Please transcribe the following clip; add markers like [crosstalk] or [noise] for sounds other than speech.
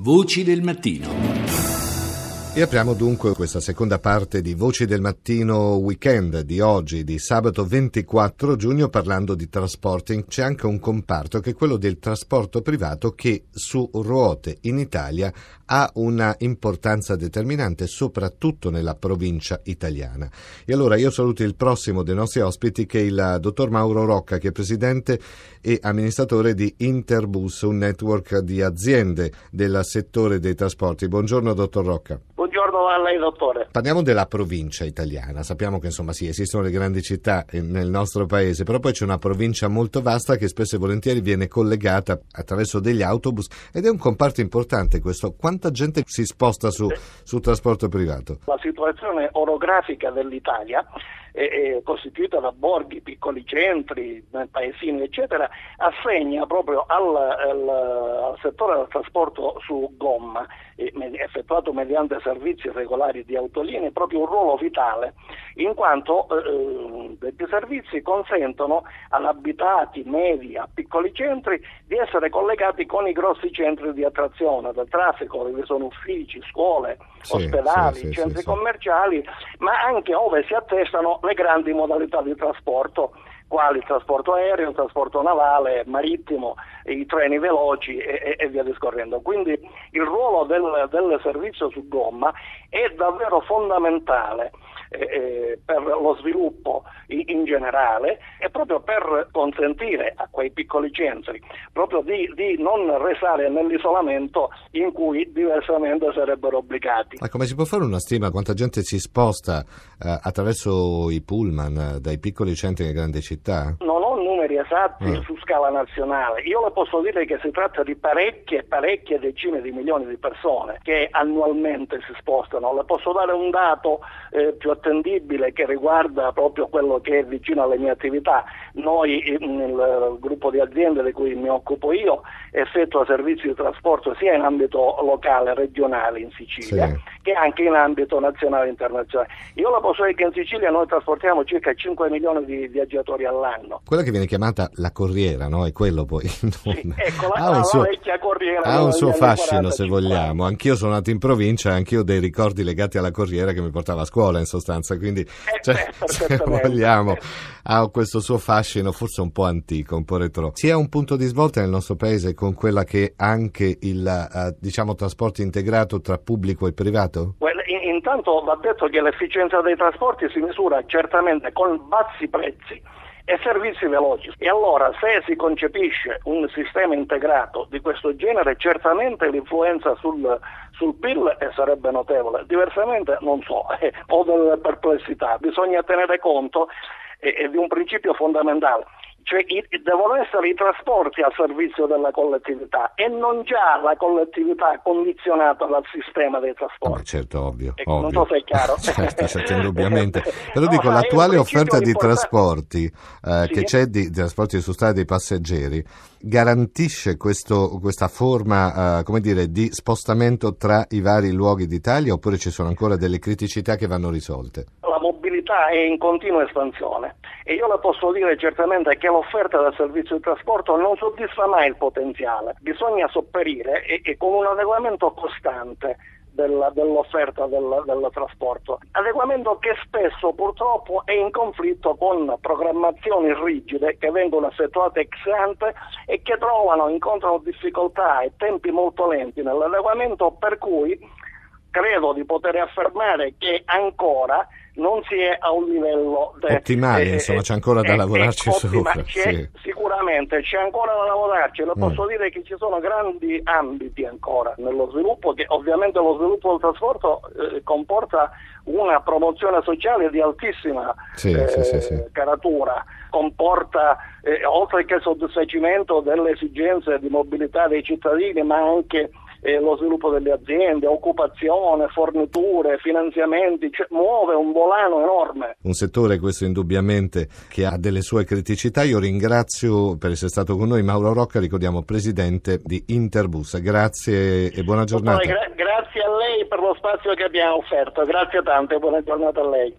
Voci del mattino. E apriamo dunque questa seconda parte di Voci del Mattino Weekend di oggi, di sabato 24 giugno, parlando di trasporti. C'è anche un comparto che è quello del trasporto privato che su ruote in Italia ha una importanza determinante, soprattutto nella provincia italiana. E allora io saluto il prossimo dei nostri ospiti che è il dottor Mauro Rocca, che è presidente e amministratore di Interbus, un network di aziende del settore dei trasporti. Buongiorno dottor Rocca. Buongiorno a lei, dottore. Parliamo della provincia italiana. Sappiamo che insomma sì, esistono le grandi città nel nostro paese, però poi c'è una provincia molto vasta che spesso e volentieri viene collegata attraverso degli autobus ed è un comparto importante questo. Quanta gente si sposta su, sul trasporto privato? La situazione orografica dell'Italia è, costituita da borghi, piccoli centri, paesini, eccetera, assegna proprio al, al, al settore del trasporto su gomma, effettuato mediante servizi regolari di autolinee, proprio un ruolo vitale, in quanto eh, questi servizi consentono ad abitati medi, a piccoli centri, di essere collegati con i grossi centri di attrazione del traffico, dove sono uffici, scuole, sì, ospedali, sì, centri commerciali, ma anche dove si attestano le grandi modalità di trasporto quali il trasporto aereo, il trasporto navale, marittimo, i treni veloci e, e via discorrendo. Quindi il ruolo del, del servizio su gomma è davvero fondamentale eh, eh, per lo sviluppo in, generale e proprio per consentire a quei piccoli centri proprio di, di non restare nell'isolamento in cui diversamente sarebbero obbligati. Ma come si può fare una stima quanta gente si sposta eh, attraverso i pullman eh, dai piccoli centri alle grandi città? Non ho esatti mm. su scala nazionale, io le posso dire che si tratta di parecchie, parecchie decine di milioni di persone che annualmente si spostano, le posso dare un dato eh, più attendibile che riguarda proprio quello che è vicino alle mie attività. Noi nel gruppo di aziende di cui mi occupo io effettua servizi di trasporto sia in ambito locale, regionale in Sicilia sì. che anche in ambito nazionale e internazionale. Io la posso dire che in Sicilia noi trasportiamo circa 5 milioni di viaggiatori all'anno. Quella che viene chiamata la corriera, no? È quello poi il nome. Sì, ecco, la, ha un suo, corriera, ha un suo fascino se vogliamo. Anch'io sono nato in provincia, anch'io ho dei ricordi legati alla corriera che mi portava a scuola in sostanza, quindi eh, [laughs] cioè, se vogliamo ha questo suo fascino forse un po' antico, un po' retro. Si è un punto di svolta nel nostro paese con quella che anche il uh, diciamo trasporto integrato tra pubblico e privato? Well, intanto va detto che l'efficienza dei trasporti si misura certamente con bassi prezzi e servizi veloci. E allora se si concepisce un sistema integrato di questo genere, certamente l'influenza sul, sul PIL sarebbe notevole, diversamente non so, [laughs] eh, ho delle perplessità, bisogna tenere conto eh, di un principio fondamentale cioè devono essere i trasporti al servizio della collettività e non già la collettività condizionata dal sistema dei trasporti. Ah, certo, ovvio, ecco, ovvio. Non so se è chiaro. [laughs] certo, certo, indubbiamente. [laughs] Però no, dico, l'attuale offerta di trasporti eh, sì. che c'è di, di, trasporti su strada dei passeggeri garantisce questo, questa forma, eh, come dire, di spostamento tra i vari luoghi d'Italia oppure ci sono ancora delle criticità che vanno risolte? Mobilità è in continua espansione e io le posso dire certamente che l'offerta del servizio di trasporto non soddisfa mai il potenziale, bisogna sopperire e, e con un adeguamento costante dell'offerta del, del, trasporto. Adeguamento che spesso purtroppo è in conflitto con programmazioni rigide che vengono effettuate ex ante e che trovano, incontrano difficoltà e tempi molto lenti nell'adeguamento per cui credo di poter affermare che ancora non si è a un livello de, ottimale, eh, insomma c'è ancora da eh, lavorarci su. Sì. Sicuramente c'è ancora da lavorarci, le mm. posso dire che ci sono grandi ambiti ancora nello sviluppo, che ovviamente lo sviluppo del trasporto eh, comporta una promozione sociale di altissima sì, sì, caratura, comporta eh, oltre che soddisfacimento delle esigenze di mobilità dei cittadini, ma anche eh, lo sviluppo delle aziende, occupazione, forniture, finanziamenti, cioè, muove un volano enorme. Un settore questo indubbiamente che ha delle sue criticità. Io ringrazio per essere stato con noi Mauro Rocca, ricordiamo presidente di Interbus. Grazie e buona giornata. Gra- grazie a lei per lo spazio che abbiamo offerto, grazie tante e buona giornata a lei.